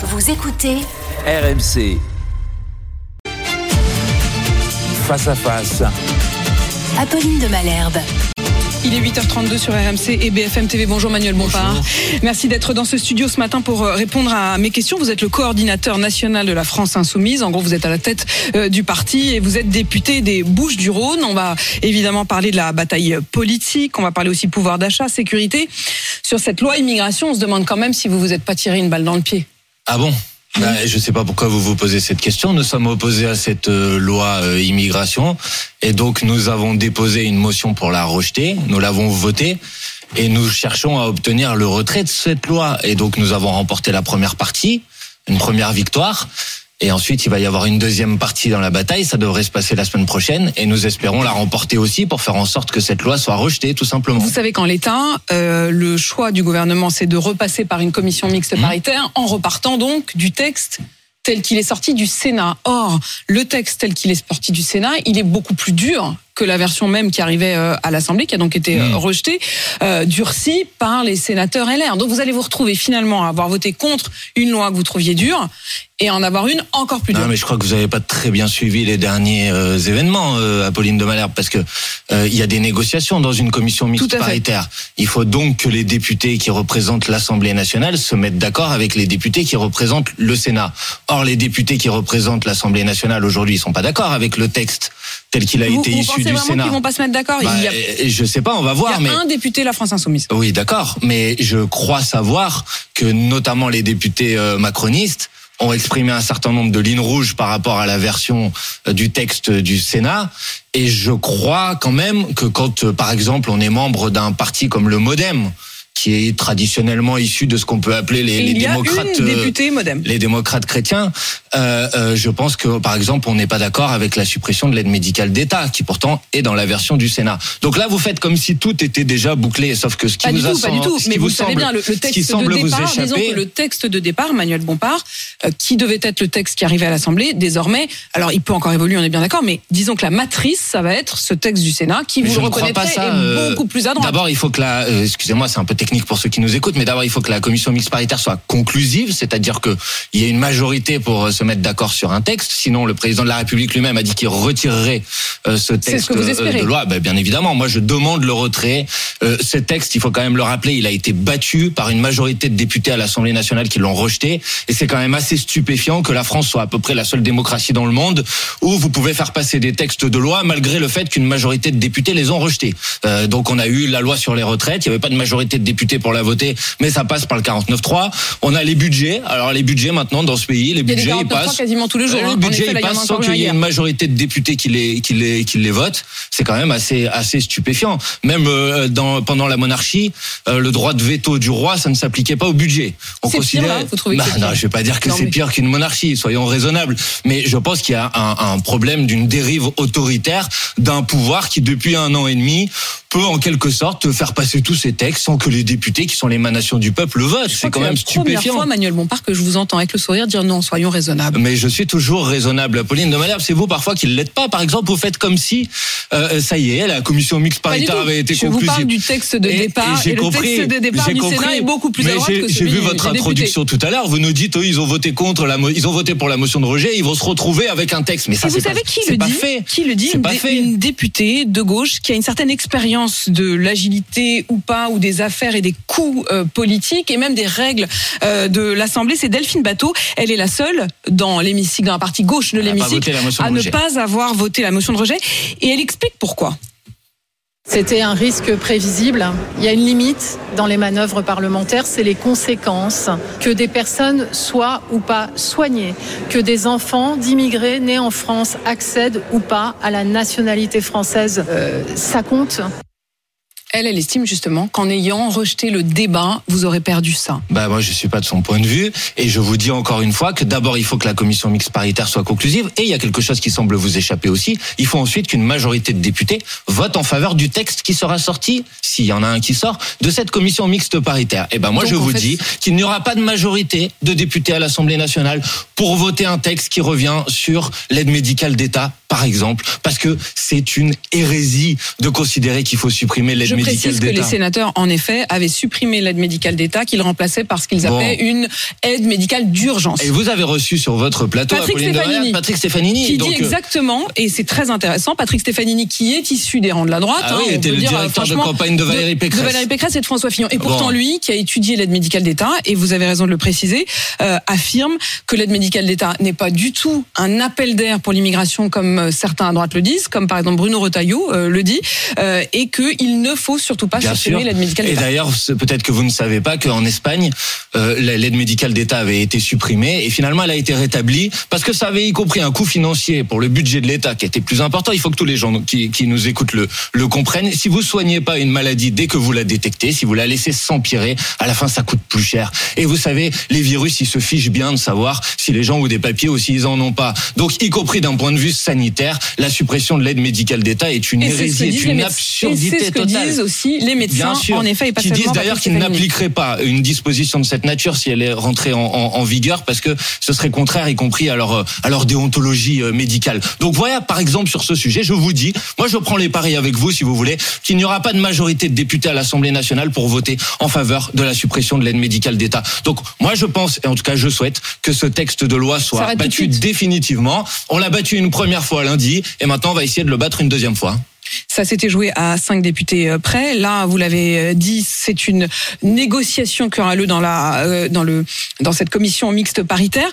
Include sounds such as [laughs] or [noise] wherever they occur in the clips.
Vous écoutez RMC. Face à face. Apolline de Malherbe. Il est 8h32 sur RMC et BFM TV. Bonjour Manuel Bompard. Merci d'être dans ce studio ce matin pour euh, répondre à mes questions. Vous êtes le coordinateur national de la France Insoumise. En gros, vous êtes à la tête euh, du parti et vous êtes député des Bouches du Rhône. On va évidemment parler de la bataille politique. On va parler aussi pouvoir d'achat, sécurité. Sur cette loi immigration, on se demande quand même si vous vous êtes pas tiré une balle dans le pied. Ah bon? Bah, je ne sais pas pourquoi vous vous posez cette question. Nous sommes opposés à cette euh, loi euh, immigration et donc nous avons déposé une motion pour la rejeter. Nous l'avons votée et nous cherchons à obtenir le retrait de cette loi. Et donc nous avons remporté la première partie, une première victoire. Et ensuite, il va y avoir une deuxième partie dans la bataille. Ça devrait se passer la semaine prochaine. Et nous espérons la remporter aussi pour faire en sorte que cette loi soit rejetée, tout simplement. Vous savez qu'en l'état, euh, le choix du gouvernement, c'est de repasser par une commission mixte Mmh. paritaire en repartant donc du texte tel qu'il est sorti du Sénat. Or, le texte tel qu'il est sorti du Sénat, il est beaucoup plus dur que la version même qui arrivait euh, à l'Assemblée, qui a donc été euh, Mmh. rejetée, euh, durcie par les sénateurs LR. Donc vous allez vous retrouver finalement à avoir voté contre une loi que vous trouviez dure et en avoir une encore plus dure. Non, mais je crois que vous n'avez pas très bien suivi les derniers euh, événements, euh, Apolline de Malherbe, parce que euh, il y a des négociations dans une commission mixte paritaire. Il faut donc que les députés qui représentent l'Assemblée nationale se mettent d'accord avec les députés qui représentent le Sénat. Or, les députés qui représentent l'Assemblée nationale aujourd'hui, ils sont pas d'accord avec le texte tel qu'il a vous, été vous issu du Sénat. qu'ils vont pas se mettre d'accord Bah, a, je sais pas, on va il y voir, a mais un député La France Insoumise. oui, d'accord, mais je crois savoir que notamment les députés euh, macronistes ont exprimé un certain nombre de lignes rouges par rapport à la version euh, du texte du Sénat. Et je crois quand même que quand, euh, par exemple, on est membre d'un parti comme le MoDem, qui est traditionnellement issu de ce qu'on peut appeler les, les démocrates, euh, les démocrates chrétiens, euh, euh, je pense que par exemple on n'est pas d'accord avec la suppression de l'aide médicale d'État, qui pourtant est dans la version du Sénat. Donc là vous faites comme si tout était déjà bouclé, sauf que ce qui Pas vous du a tout, pas du tout. Mais vous, vous savez bien, le, le texte de départ, disons que le texte de départ, Manuel Bompard, euh, qui devait être le texte qui arrivait à l'Assemblée, désormais, alors il peut encore évoluer, on est bien d'accord, mais disons que la matrice, ça va être ce texte du Sénat, qui, Mais vous je le reconnaîtrez, ça, est euh, beaucoup plus à droite. D'abord, il faut que la, euh, excusez-moi, c'est un peu technique pour ceux qui nous écoutent, mais d'abord, il faut que la commission mixte paritaire soit conclusive, c'est-à-dire que il y ait une majorité pour se mettre d'accord sur un texte. Sinon, le président de la République lui-même a dit qu'il retirerait euh, ce texte ce que vous euh, de loi. Ben, bien évidemment, moi, je demande le retrait. Euh, ce texte, il faut quand même le rappeler, il a été battu par une majorité de députés à l'Assemblée nationale qui l'ont rejeté, et c'est quand même assez stupéfiant que la France soit à peu près la seule démocratie dans le monde où vous pouvez faire passer des textes de loi malgré le fait qu'une majorité de députés les ont rejetés. Euh, donc on a eu la loi sur les retraites, il n'y avait pas de majorité de députés pour la voter, mais ça passe par le 49-3. On a les budgets. Alors les budgets maintenant dans ce pays, les budgets ils 49 passent. quasiment tous les jours. Euh, hein. Effet, ils il passent sans qu'il y ait une majorité de députés qui les qui les qui les votent. C'est quand même assez assez stupéfiant. Même euh, dans pendant la monarchie, euh, le droit de veto du roi, ça ne s'appliquait pas au budget. On trouvez que Bah, non, je vais pas dire que c'est mais- pire qu'une monarchie. Soyons raisonnables. Mais je pense qu'il y a un, un problème d'une dérive autoritaire d'un pouvoir qui depuis un an et demi peut en quelque sorte faire passer tous ces textes sans que les députés qui sont l'émanation du peuple le votent. C'est quand même c'est la première stupéfiant. fois, Manuel Bompard, que je vous entends avec le sourire dire non, soyons raisonnables. Mais je suis toujours raisonnable, Apolline de Malherbe. C'est vous parfois qui ne l'êtes pas. Par exemple, vous faites comme si, euh, ça y est, la commission mixte paritaire avait été je vous conclusive. parle du texte de Et- départ et et, le texte de départ j'ai du compris. Sénat est beaucoup plus Mais à droite j'ai- que J'ai celui vu votre députés. introduction tout à l'heure. Vous nous dites, eux, ils ont voté contre la, ils ont voté pour la motion de rejet. Ils vont se retrouver avec un texte. Mais ça, vous c'est savez pas, qui c'est le pas dit fait. Qui le dit pas fait. une députée de gauche qui a une certaine expérience de l'agilité ou pas, ou des affaires et des coups euh, politiques et même des règles euh, de l'Assemblée. C'est Delphine Bateau. Elle est la seule dans l'hémicycle, dans la partie gauche de l'hémicycle, à ne pas avoir voté la motion de rejet. Et elle explique pourquoi. C'était un risque prévisible. Il y a une limite dans les manœuvres parlementaires, c'est les conséquences. Que des personnes soient ou pas soignées, que des enfants d'immigrés nés en France accèdent ou pas à la nationalité française, euh, ça compte. Elle, elle estime justement qu'en ayant rejeté le débat, vous aurez perdu ça. Bah moi je suis pas de son point de vue et je vous dis encore une fois que d'abord il faut que la commission mixte paritaire soit conclusive et il y a quelque chose qui semble vous échapper aussi. Il faut ensuite qu'une majorité de députés vote en faveur du texte qui sera sorti, s'il y en a un qui sort, de cette commission mixte paritaire. Et ben moi Donc, je vous fait, dis qu'il n'y aura pas de majorité de députés à l'Assemblée nationale pour voter un texte qui revient sur l'aide médicale d'État par exemple, parce que c'est une hérésie de considérer qu'il faut supprimer l'aide Je médicale précise que les d'État. sénateurs, en effet, avaient supprimé l'aide médicale d'État qu'ils remplaçaient par ce qu'ils appelaient une aide médicale d'urgence. Et vous avez reçu sur votre plateau Patrick de Stefanini. Patrick Stefanini. qui donc, dit euh, exactement, et c'est très intéressant, Patrick Stefanini, qui est issu des rangs de la droite. Ah hein, oui, il on était le dire, directeur de campagne de Valérie Pécresse. De Valérie Pécresse et de François Fillon. Et pourtant, Bon. lui, qui a étudié l'aide médicale d'État, et vous avez raison de le préciser, euh, affirme que l'aide médicale d'État n'est pas du tout un appel d'air pour l'immigration, comme euh, certains à droite le disent, comme par exemple Bruno Retailleau euh, le dit, euh, et qu'il ne faut surtout pas Bien supprimer l'aide médicale Et d'État. d'ailleurs, c'est- peut-être que vous ne savez pas qu'en Espagne, euh, la- l'aide médicale d'État avait été supprimée et finalement elle a été rétablie parce que ça avait y compris un coût financier pour le budget de l'État qui était plus important. Il faut que tous les gens qui, qui nous écoutent le, le comprennent. Si vous soignez pas une maladie dès que vous la détectez, si vous la laissez s'empirer, à la fin ça coûte plus cher. Et vous savez, les virus, ils se fichent bien de savoir si les gens ont des papiers ou s'ils en ont pas. Donc, y compris d'un point de vue sanitaire, la suppression de l'aide médicale d'État est une Et ce hérésie, est une absurdité Et c'est ce que totale. disent aussi les médecins, sûr. en effet, et pas qui disent d'ailleurs qu'ils n'appliqueraient pas une disposition de cette nature si elle est rentrée en, en- en vigueur parce que ce serait contraire y compris à leur, à leur déontologie euh, médicale. Donc voilà, par exemple, sur ce sujet, je vous dis, moi je prends les paris avec vous si vous voulez, qu'il n'y aura pas de majorité de députés à l'Assemblée nationale pour voter en faveur de la suppression de l'aide médicale d'État. Donc moi je pense, et en tout cas je souhaite, que ce texte de loi soit battu définitivement. On l'a battu une première fois lundi et maintenant on va essayer de le battre une deuxième fois. Ça s'était joué à cinq députés euh, près. Là, vous l'avez euh, dit, c'est une négociation qui aura lieu dans la euh, dans le dans cette commission mixte paritaire.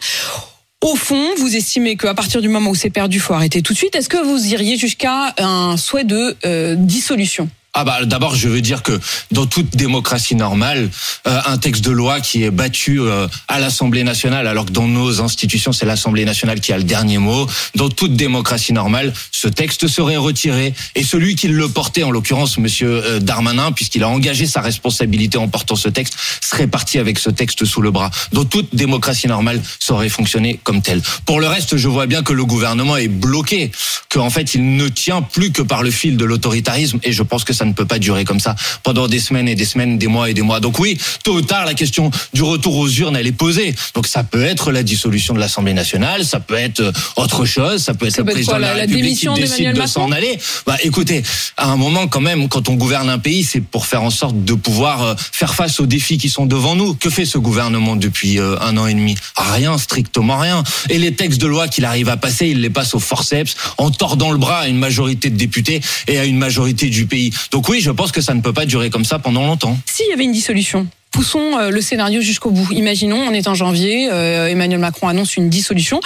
Au fond, vous estimez qu'à partir du moment où c'est perdu, faut arrêter tout de suite. Est-ce que vous iriez jusqu'à un souhait de dissolution? Ah bah d'abord je veux dire que dans toute démocratie normale, euh, un texte de loi qui est battu euh, à l'Assemblée nationale, alors que dans nos institutions c'est l'Assemblée nationale qui a le dernier mot, dans toute démocratie normale, ce texte serait retiré et celui qui le portait, en l'occurrence Monsieur euh, Darmanin, puisqu'il a engagé sa responsabilité en portant ce texte, serait parti avec ce texte sous le bras. Dans toute démocratie normale, ça aurait fonctionné comme tel. Pour le reste, je vois bien que le gouvernement est bloqué, qu'en fait il ne tient plus que par le fil de l'autoritarisme et je pense que ça ne peut pas durer comme ça pendant des semaines et des semaines, des mois et des mois. Donc oui, tôt ou tard, la question du retour aux urnes, elle est posée. Donc ça peut être la dissolution de l'Assemblée nationale, ça peut être euh, autre chose, ça peut être Ça le peut être président quoi, de la, la- République qui démission décide d'Emmanuel de s'en Macron aller. Bah écoutez, à un moment quand même, quand on gouverne un pays, c'est pour faire en sorte de pouvoir euh, faire face aux défis qui sont devant nous. Que fait ce gouvernement depuis euh, un an et demi? Rien, strictement rien. Et les textes de loi qu'il arrive à passer, il les passe au forceps, en tordant le bras à une majorité de députés et à une majorité du pays. Donc oui, je pense que ça ne peut pas durer comme ça pendant longtemps. S'il y avait une dissolution, poussons euh, le scénario jusqu'au bout. Imaginons, on est en janvier, euh, Emmanuel Macron annonce une dissolution.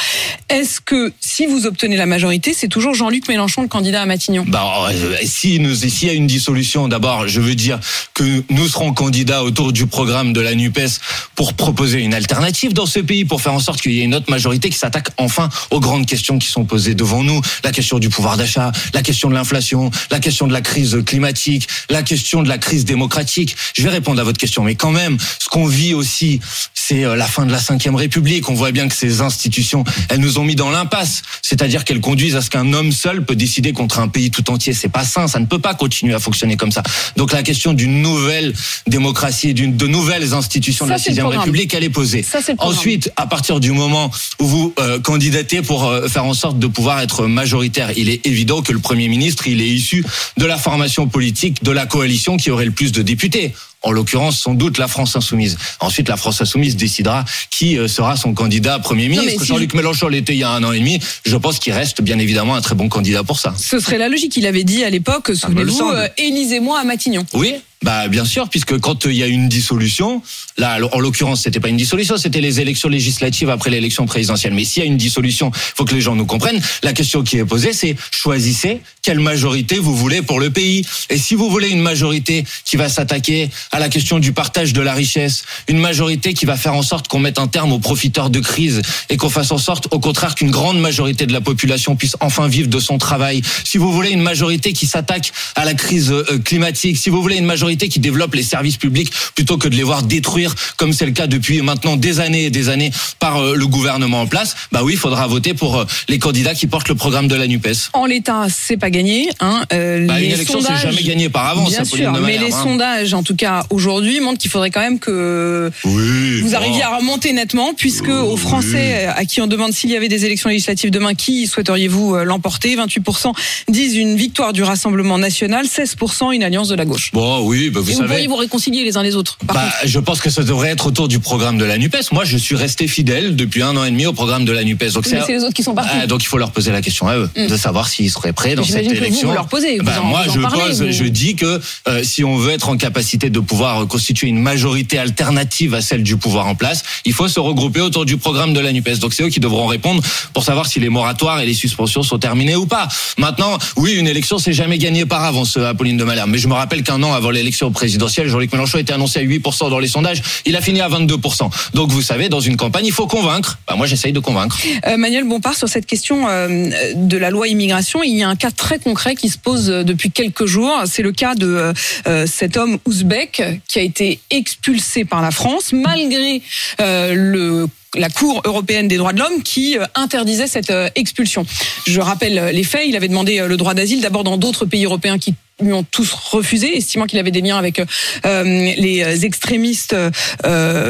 Est-ce que si vous obtenez la majorité, c'est toujours Jean-Luc Mélenchon le candidat à Matignon? Bah, euh, si nous, s'il y a une dissolution, d'abord, je veux dire que nous serons candidats autour du programme de la Nupes pour proposer une alternative dans ce pays, pour faire en sorte qu'il y ait une autre majorité qui s'attaque enfin aux grandes questions qui sont posées devant nous. La question du pouvoir d'achat, la question de l'inflation, la question de la crise climatique, la question de la crise démocratique. Je vais répondre à votre question, mais quand même, ce qu'on vit aussi, c'est euh, la fin de la Cinquième République. On voit bien que ces institutions, elles nous ont mis dans l'impasse. C'est-à-dire qu'elles conduisent à ce qu'un homme seul peut décider contre un pays tout entier. C'est pas sain. Ça ne peut pas continuer à fonctionner comme ça. Donc la question d'une nouvelle démocratie, d'une de nouvelles institutions de la Sixième. République, elle est posée. Ça. Ensuite, à partir du moment où vous euh, candidatez pour euh, faire en sorte de pouvoir être majoritaire, il est évident que le Premier ministre, il est issu de la formation politique de la coalition qui aurait le plus de députés. En l'occurrence, sans doute la France insoumise. Ensuite, la France insoumise décidera qui euh, sera son candidat Premier ministre. si Jean-Luc Mélenchon l'était il y a un an et demi. Je pense qu'il reste bien évidemment un très bon candidat pour ça. Ce serait la logique. Il avait dit à l'époque, souvenez-vous, euh, élisez-moi à Matignon. Oui, bah bien sûr, puisque quand euh, il y a une dissolution, là en l'occurrence c'était pas une dissolution, c'était les élections législatives après l'élection présidentielle. Mais s'il y a une dissolution, faut que les gens nous comprennent. La question qui est posée, c'est choisissez quelle majorité vous voulez pour le pays. Et si vous voulez une majorité qui va s'attaquer à la question du partage de la richesse, une majorité qui va faire en sorte qu'on mette un terme aux profiteurs de crise et qu'on fasse en sorte, au contraire, qu'une grande majorité de la population puisse enfin vivre de son travail. Si vous voulez une majorité qui s'attaque à la crise euh, climatique, si vous voulez une majorité qui développe les services publics plutôt que de les voir détruire comme c'est le cas depuis maintenant des années et des années par euh, le gouvernement en place, bah oui, il faudra voter pour euh, les candidats qui portent le programme de la NUPES. En l'état, c'est pas gagné. Hein. Euh, Bah, les une élection, c'est sondages- jamais gagné par avance, Bien Apolline sûr, mais les hein. sondages, en tout cas aujourd'hui, montrent qu'il faudrait quand même que Oui. vous bon. arriviez à remonter nettement, puisque aux Français à qui on demande s'il y avait des élections législatives demain, qui souhaiteriez-vous euh, l'emporter? 28% disent une victoire du Rassemblement national, 16% une alliance de la gauche. Bon, oui, bah, vous Et vous pourriez vous réconcilier les uns les autres. Par Bah, contre. je pense que ça devrait être autour du programme de la Nupes. Moi, je suis resté fidèle depuis un an et demi au programme de la Nupes. Donc, Mais c'est les autres qui sont partis. Ah, donc il faut leur poser la question à eux, Mm. de savoir s'ils seraient prêts dans cette J'imagine que vous, élection. vous leur posez, vous Bah, en- moi, vous en je parlez, pose, je dis que euh, si on veut être en capacité de pouvoir constituer une majorité alternative à celle du pouvoir en place, il faut se regrouper autour du programme de la Nupes. Donc c'est eux qui devront répondre pour savoir si les moratoires et les suspensions sont terminés ou pas. Maintenant, oui, une élection, c'est jamais gagné par avance, euh, Apolline de Malherbe. Mais je me rappelle qu'un an avant l'élection présidentielle, Jean-Luc Mélenchon était annoncé à 8% dans les sondages. Il a fini à 22%. Donc vous savez, dans une campagne, il faut convaincre. Bah, moi, j'essaye de convaincre. Euh, Manuel Bompard, sur cette question euh, de la loi immigration, il y a un cas très concret qui se pose euh, depuis quelques jours. C'est le cas de euh, euh, cet homme ouzbek qui a été expulsé par la France malgré le la Cour européenne des droits de l'homme qui interdisait cette expulsion. Je rappelle les faits. Il avait demandé le droit d'asile d'abord dans d'autres pays européens qui lui ont tous refusé, estimant qu'il avait des liens avec les extrémistes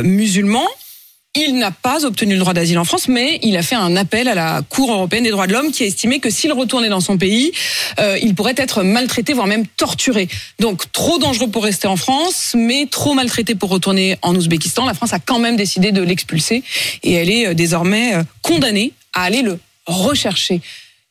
musulmans. Il n'a pas obtenu le droit d'asile en France, mais il a fait un appel à la Cour européenne des droits de l'homme qui a estimé que s'il retournait dans son pays, euh, il pourrait être maltraité, voire même torturé. Donc trop dangereux pour rester en France, mais trop maltraité pour retourner en Ouzbékistan. La France a quand même décidé de l'expulser et elle est euh, désormais euh, condamnée à aller le rechercher.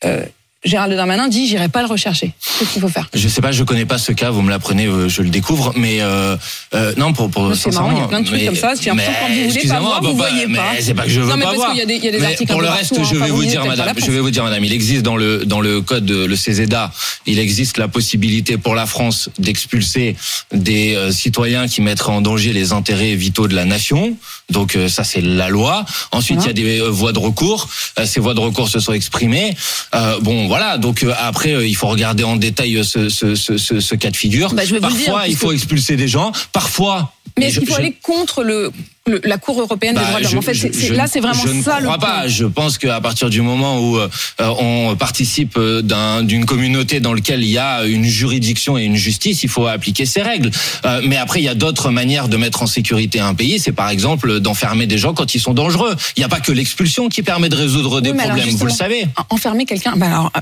Euh, Gérald Darmanin dit j'irai pas le rechercher. Qu'est-ce qu'il faut faire? Je sais pas, je connais pas ce cas, vous me l'apprenez, euh, je le découvre, mais euh, euh, non pour pour. C'est marrant, il y a plein de trucs mais- comme ça, l'impression mais quand vous voulez pas voir, vous bah, voyez mais pas. C'est pas que je veux Non, mais pas parce voir. y a des- y a des Mais pour le reste, partout, je hein, vais vous vous dire, madame, je vais vous dire, madame, il existe dans le dans le code de le CESEDA, il existe la possibilité pour la France d'expulser des euh, citoyens qui mettraient en danger les intérêts vitaux de la nation. Donc euh, ça c'est la loi. Ensuite il y a des euh, voies de recours. Ces voies de recours se sont exprimées. Euh, bon voilà. Donc euh, après euh, il faut regarder en détail euh, ce, ce, ce, ce, ce cas de figure. Bah, je vais vous le dire, Parfois il faut expulser des gens. Parfois. Mais est-ce je- qu'il faut je- aller contre le, le- la Cour européenne des bah, droits de l'homme En fait, je- je- là, c'est vraiment je ne ça le crois point. pas. Je pense qu'à partir du moment où euh, on participe euh, d'un- d'une communauté dans laquelle il y a une juridiction et une justice, il faut appliquer ces règles. Euh, mais après, il y a d'autres manières de mettre en sécurité un pays. C'est par exemple d'enfermer des gens quand ils sont dangereux. Il n'y a pas que l'expulsion qui permet de résoudre des Oui, problèmes. Vous le savez. Enfermer quelqu'un. Bah alors,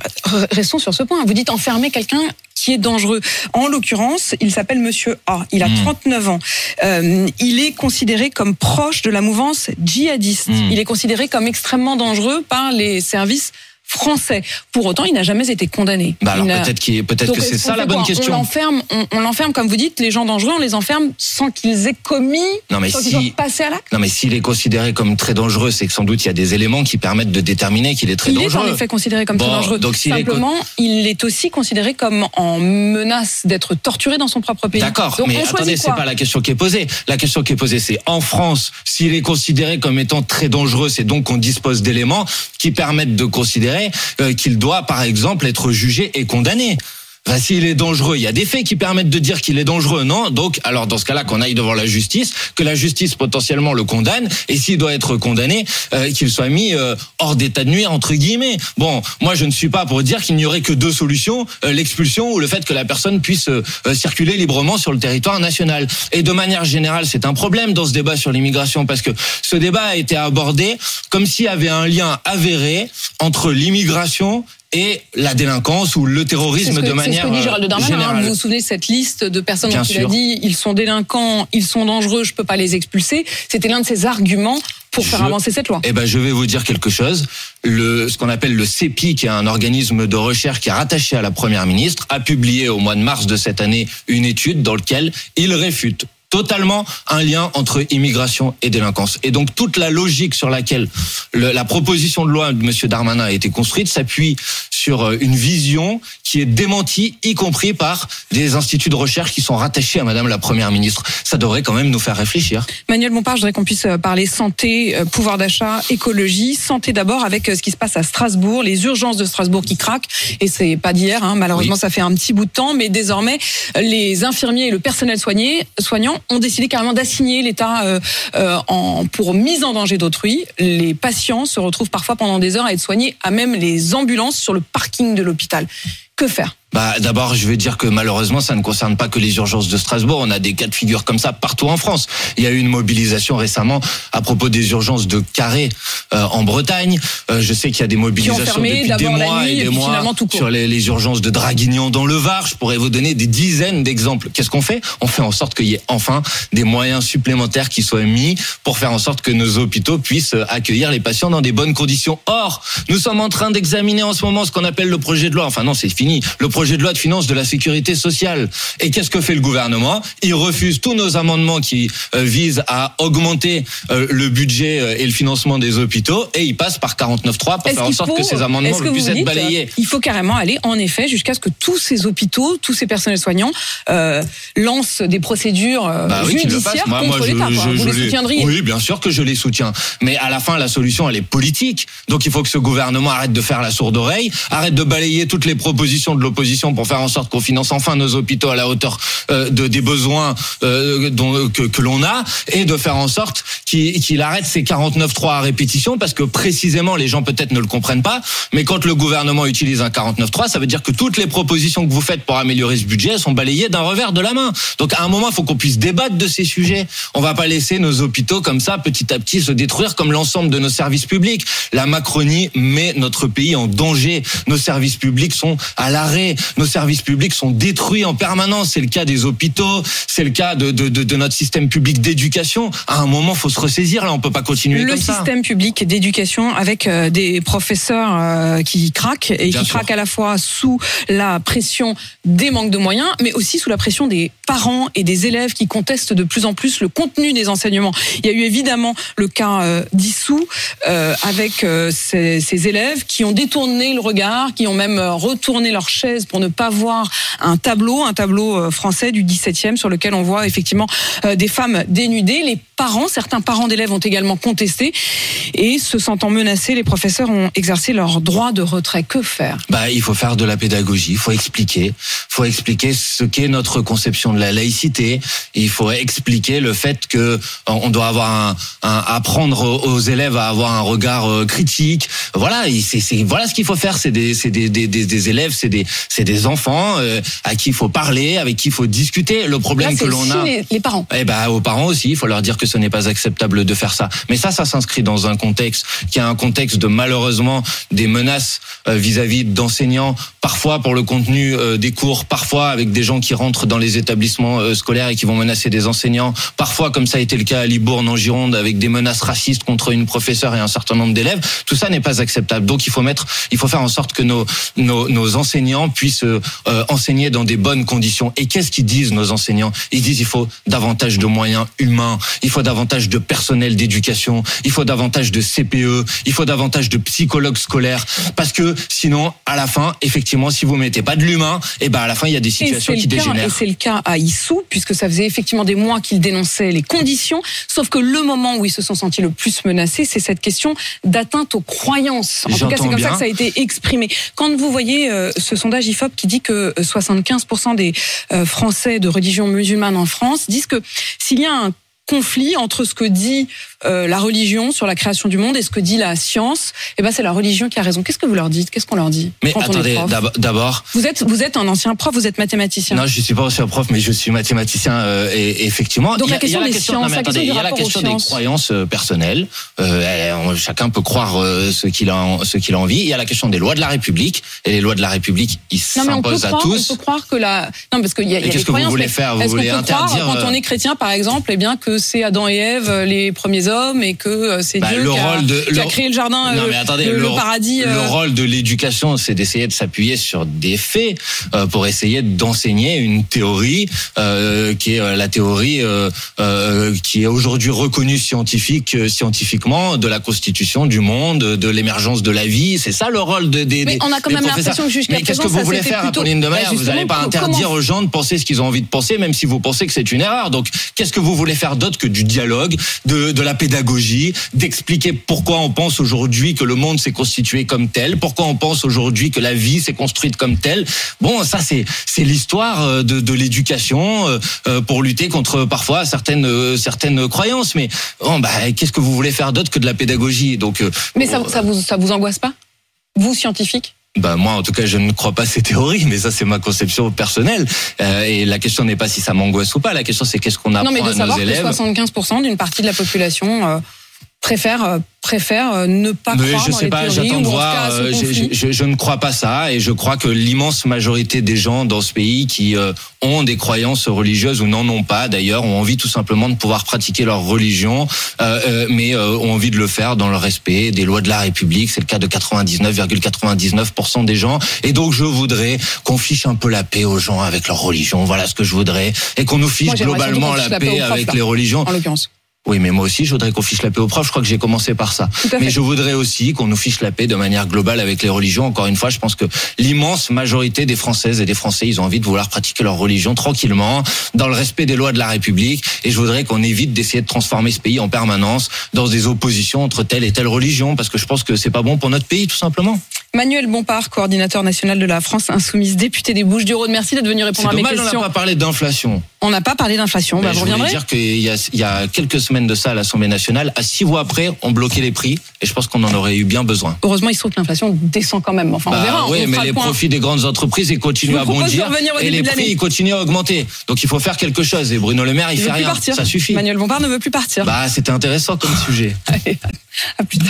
restons sur ce point. Vous dites enfermer quelqu'un qui est dangereux. En l'occurrence, il s'appelle Monsieur A. Il a Mm. 39 ans. Euh, il est considéré comme proche de la mouvance djihadiste. Mm. Il est considéré comme extrêmement dangereux par les services français. Pour autant, il n'a jamais été condamné. Bah alors Il peut-être que c'est ça la bonne quoi On question. l'enferme, on, on l'enferme, comme vous dites, les gens dangereux, on les enferme sans qu'ils aient commis, Non, mais sans qu'ils si- soient passés à l'acte. Non, mais s'il est considéré comme très dangereux, c'est que sans doute il y a des éléments qui permettent de déterminer qu'il est très Il est dangereux. en effet considéré comme très dangereux. donc est Simplement, il est aussi considéré comme en menace d'être torturé dans son propre pays. D'accord, mais attendez, c'est pas la question qui est posée. La question qui est posée, c'est en France, s'il est considéré comme étant très dangereux, c'est donc qu'on dispose d'éléments qui permettent de considérer euh, qu'il doit, par exemple, être jugé et condamné. Enfin, s'il est dangereux, il y a des faits qui permettent de dire qu'il est dangereux, non? Donc, alors dans ce cas-là, qu'on aille devant la justice, que la justice potentiellement le condamne, et s'il doit être condamné, euh, qu'il soit mis euh, hors d'état de nuire entre guillemets. Bon, moi je ne suis pas pour dire qu'il n'y aurait que deux solutions euh, l'expulsion ou le fait que la personne puisse euh, euh, circuler librement sur le territoire national. Et de manière générale, c'est un problème dans ce débat sur l'immigration parce que ce débat a été abordé comme s'il y avait un lien avéré entre l'immigration et la délinquance ou le terrorisme que, de manière ce que dit Gérald euh, hein. Vous vous souvenez de cette liste de personnes Bien dont il a dit ils sont délinquants, ils sont dangereux, je peux pas les expulser. C'était l'un de ses arguments pour faire Je- avancer cette loi. Eh ben, je vais vous dire quelque chose. Le, ce qu'on appelle le CEPI, qui est un organisme de recherche qui est rattaché à la première ministre, a publié au mois de mars de cette année une étude dans laquelle il réfute totalement un lien entre immigration et délinquance. Et donc toute la logique sur laquelle le, la proposition de loi de Monsieur Darmanin a été construite s'appuie sur euh, une vision qui est démentie, y compris par des instituts de recherche qui sont rattachés à Madame la Première ministre. Ça devrait quand même nous faire réfléchir. Manuel Bompard, je voudrais qu'on puisse euh, parler santé, euh, pouvoir d'achat, écologie. Santé d'abord avec ce qui se passe à Strasbourg, les urgences de Strasbourg qui craquent. Et c'est pas d'hier, hein, malheureusement, Oui. ça fait un petit bout de temps. Mais désormais, les infirmiers et le personnel soigné, soignant ont décidé carrément d'assigner l'État euh, euh, en, pour mise en danger d'autrui. Les patients se retrouvent parfois pendant des heures à être soignés à même les ambulances sur le parking de l'hôpital. Que faire? Bah, d'abord, je vais dire que malheureusement, ça ne concerne pas que les urgences de Strasbourg. On a des cas de figure comme ça partout en France. Il y a eu une mobilisation récemment à propos des urgences de Carré euh, en Bretagne. Euh, je sais qu'il y a des mobilisations fermé depuis des mois nuit et des mois sur les, les urgences de Draguignan dans le Var. Je pourrais vous donner des dizaines d'exemples. Qu'est-ce qu'on fait? On fait en sorte qu'il y ait enfin des moyens supplémentaires qui soient mis pour faire en sorte que nos hôpitaux puissent euh, accueillir les patients dans des bonnes conditions. Or, nous sommes en train d'examiner en ce moment ce qu'on appelle le projet de loi. Enfin non, c'est fini. Le projet de loi de finances de la sécurité sociale. Et qu'est-ce que fait le gouvernement? Il refuse tous nos amendements qui euh, visent à augmenter euh, le budget euh, et le financement des hôpitaux et il passe par 49.3 pour faire en sorte faut- que ces amendements que puissent vous être dites, balayés. Il faut carrément aller, en effet, jusqu'à ce que tous ces hôpitaux, tous ces personnels soignants euh, lancent des procédures Bah oui, le judiciaires. Moi, contre moi, l'État. je- Vous je les les- soutiendriez? Oui, bien sûr que je les soutiens. Mais à la fin, la solution, elle est politique. Donc il faut que ce gouvernement arrête de faire la sourde oreille, arrête de balayer toutes les propositions de l'opposition pour faire en sorte qu'on finance enfin nos hôpitaux à la hauteur euh, de, des besoins euh, dont, que, que l'on a, et de faire en sorte qu'il arrête ces 49.3 à répétition, parce que précisément, les gens peut-être ne le comprennent pas, mais quand le gouvernement utilise un 49.3, ça veut dire que toutes les propositions que vous faites pour améliorer ce budget sont balayées d'un revers de la main. Donc à un moment, il faut qu'on puisse débattre de ces sujets. On va pas laisser nos hôpitaux comme ça, petit à petit, se détruire comme l'ensemble de nos services publics. La Macronie met notre pays en danger. Nos services publics sont à l'arrêt. Nos services publics sont détruits en permanence. C'est le cas des hôpitaux, c'est le cas de, de, de, de notre système public d'éducation. À un moment, faut se ressaisir. Là, on peut pas continuer le comme ça. système public d'éducation avec euh, des professeurs euh, qui craquent et Bien qui sûr. craquent à la fois sous la pression des manques de moyens, mais aussi sous la pression des parents et des élèves qui contestent de plus en plus le contenu des enseignements. Il y a eu évidemment le cas euh, d'Issou euh, avec euh, ces, ces élèves qui ont détourné le regard, qui ont même retourné leur chaise pour ne pas voir un tableau, un tableau euh, français du 17e sur lequel on voit effectivement euh, des femmes dénudées. Parents, certains parents d'élèves ont également contesté et se sentant menacés, les professeurs ont exercé leur droit de retrait. Que faire? Bah, il faut faire de la pédagogie, il faut expliquer, faut expliquer ce qu'est notre conception de la laïcité. Il faut expliquer le fait que euh, on doit avoir un, un apprendre aux élèves à avoir un regard euh, critique. Voilà, c'est voilà ce qu'il faut faire. C'est des c'est des, des, des, des élèves, c'est des c'est des enfants euh, à qui il faut parler, avec qui il faut discuter. Le problème Là, que l'on a. les, les parents. Eh ben, aux parents aussi, il faut leur dire que ce n'est pas acceptable de faire ça. Mais ça, ça s'inscrit dans un contexte qui est un contexte de malheureusement des menaces euh, vis-à-vis d'enseignants, parfois pour le contenu euh, des cours, parfois avec des gens qui rentrent dans les établissements euh, scolaires et qui vont menacer des enseignants, parfois comme ça a été le cas à Libourne en Gironde avec des menaces racistes contre une professeure et un certain nombre d'élèves. Tout ça n'est pas acceptable. Donc il faut mettre, il faut faire en sorte que nos nos, enseignants puissent enseigner dans des bonnes conditions. Et qu'est-ce qu'ils disent nos enseignants? Ils disent il faut davantage de moyens humains, davantage de personnel d'éducation, il faut davantage de CPE, il faut davantage de psychologues scolaires, parce que sinon, à la fin, effectivement, si vous mettez pas de l'humain, et ben à la fin, il y a des situations qui et dégénèrent. c'est le cas à Issou, puisque ça faisait effectivement des mois qu'il dénonçait les conditions. Sauf que le moment où ils se sont sentis le plus menacés, c'est cette question d'atteinte aux croyances. En tout cas, c'est comme ça que ça a été exprimé. Quand vous voyez euh, ce sondage IFOP qui dit que euh, 75% des euh, Français de religion musulmane en France disent que s'il y a un conflit entre ce que dit euh, la religion sur la création du monde et ce que dit la science, eh ben c'est la religion qui a raison. Qu'est-ce que vous leur dites? Qu'est-ce qu'on leur dit? Mais quand attendez, d'abord, Vous êtes vous êtes un ancien prof, vous êtes mathématicien. Non, je suis pas un prof, mais je suis mathématicien euh, et, et effectivement. Donc il y a- la question des sciences, il y a la question des croyances euh, personnelles. Euh, chacun peut croire ce qu'il a, ce qu'il a envie. Il y a la question des lois de la République et les lois de la République, ils s'imposent à croire, tous. on peut croire que la. Non, parce qu'il y a, y a qu'est-ce que vous voulez faire? Vous voulez interdire, quand on est chrétien, par exemple, eh bien que c'est Adam et Ève euh, les premiers hommes et que euh, c'est Bah, Dieu le qui, a, rôle de- qui a le- créé le jardin, Non, euh, mais attendez, le, le paradis. le rôle de l'éducation, c'est d'essayer de s'appuyer sur des faits pour essayer d'enseigner une théorie qui est la théorie qui est aujourd'hui reconnue scientifique, scientifiquement de la constitution du monde, de l'émergence de la vie. C'est ça le rôle de, des. Mais on a quand même l'impression que jusqu'à Mais qu'est-ce que vous voulez faire, plutôt- Apolline de Bah, Malherbe Vous n'allez pas interdire comment- aux gens de penser ce qu'ils ont envie de penser, même si vous pensez que c'est une erreur. Donc, qu'est-ce que vous voulez faire d'autre que du dialogue, de, de la pédagogie, d'expliquer pourquoi on pense aujourd'hui que le monde s'est constitué comme tel, pourquoi on pense aujourd'hui que la vie s'est construite comme telle. Bon, ça c'est c'est l'histoire euh, de, de l'éducation euh, euh, pour lutter contre parfois certaines euh, certaines croyances. Mais bon, bah, qu'est-ce que vous voulez faire d'autre que de la pédagogie? Donc, euh, Mais ça, ça vous ça vous angoisse pas? Vous scientifique bah moi, en tout cas, je ne crois pas à ces [laughs] théories, mais ça, c'est ma conception personnelle. Euh, et la question n'est pas si ça m'angoisse ou pas. La question, c'est qu'est-ce qu'on apprend Non, mais de à savoir nos que élèves. 75% d'une partie de la population euh, préfère euh, préfère euh, ne pas Mais croire je sais les pas, j'attends de voir. euh, conflit. je, je ne crois pas ça, et je crois que l'immense majorité des gens dans ce pays qui euh, ont des croyances religieuses ou n'en ont pas, d'ailleurs, ont envie tout simplement de pouvoir pratiquer leur religion, euh, euh, mais euh, ont envie de le faire dans le respect des lois de la République. C'est le cas de 99,99% des gens. Et donc, je voudrais qu'on fiche un peu la paix aux gens avec leur religion. Voilà ce que je voudrais, et qu'on nous fiche Moi, globalement la paix avec là. les religions. en l'occurrence. Oui, mais moi aussi, je voudrais qu'on fiche la paix aux profs. Je crois que j'ai commencé par ça. Mais je voudrais aussi qu'on nous fiche la paix de manière globale avec les religions. Encore une fois, je pense que l'immense majorité des Françaises et des Français, ils ont envie de vouloir pratiquer leur religion tranquillement, dans le respect des lois de la République. Et je voudrais qu'on évite d'essayer de transformer ce pays en permanence dans des oppositions entre telle et telle religion, parce que je pense que c'est pas bon pour notre pays, tout simplement. Manuel Bompard, coordinateur national de la France Insoumise, député des Bouches-du-Rhône. Merci d'être venu répondre à mes dommage, on n'a questions. pas parlé d'inflation. On n'a pas parlé d'inflation. Bah, je voulais dire qu'il y y a quelques semaines de ça à l'Assemblée nationale, à six mois après, on bloquait les prix, et je pense qu'on en aurait eu bien besoin. Heureusement, il se trouve que l'inflation descend quand même. Enfin, on Bah verra. oui, on mais les le profits des grandes entreprises ils continuent à bondir et les prix ils continuent à augmenter. Donc il faut faire quelque chose. Et Bruno Le Maire il Il fait rien. partir. Ça suffit. Manuel Bompard ne veut plus partir. Bah c'était intéressant comme sujet. [laughs] Allez, à plus tard.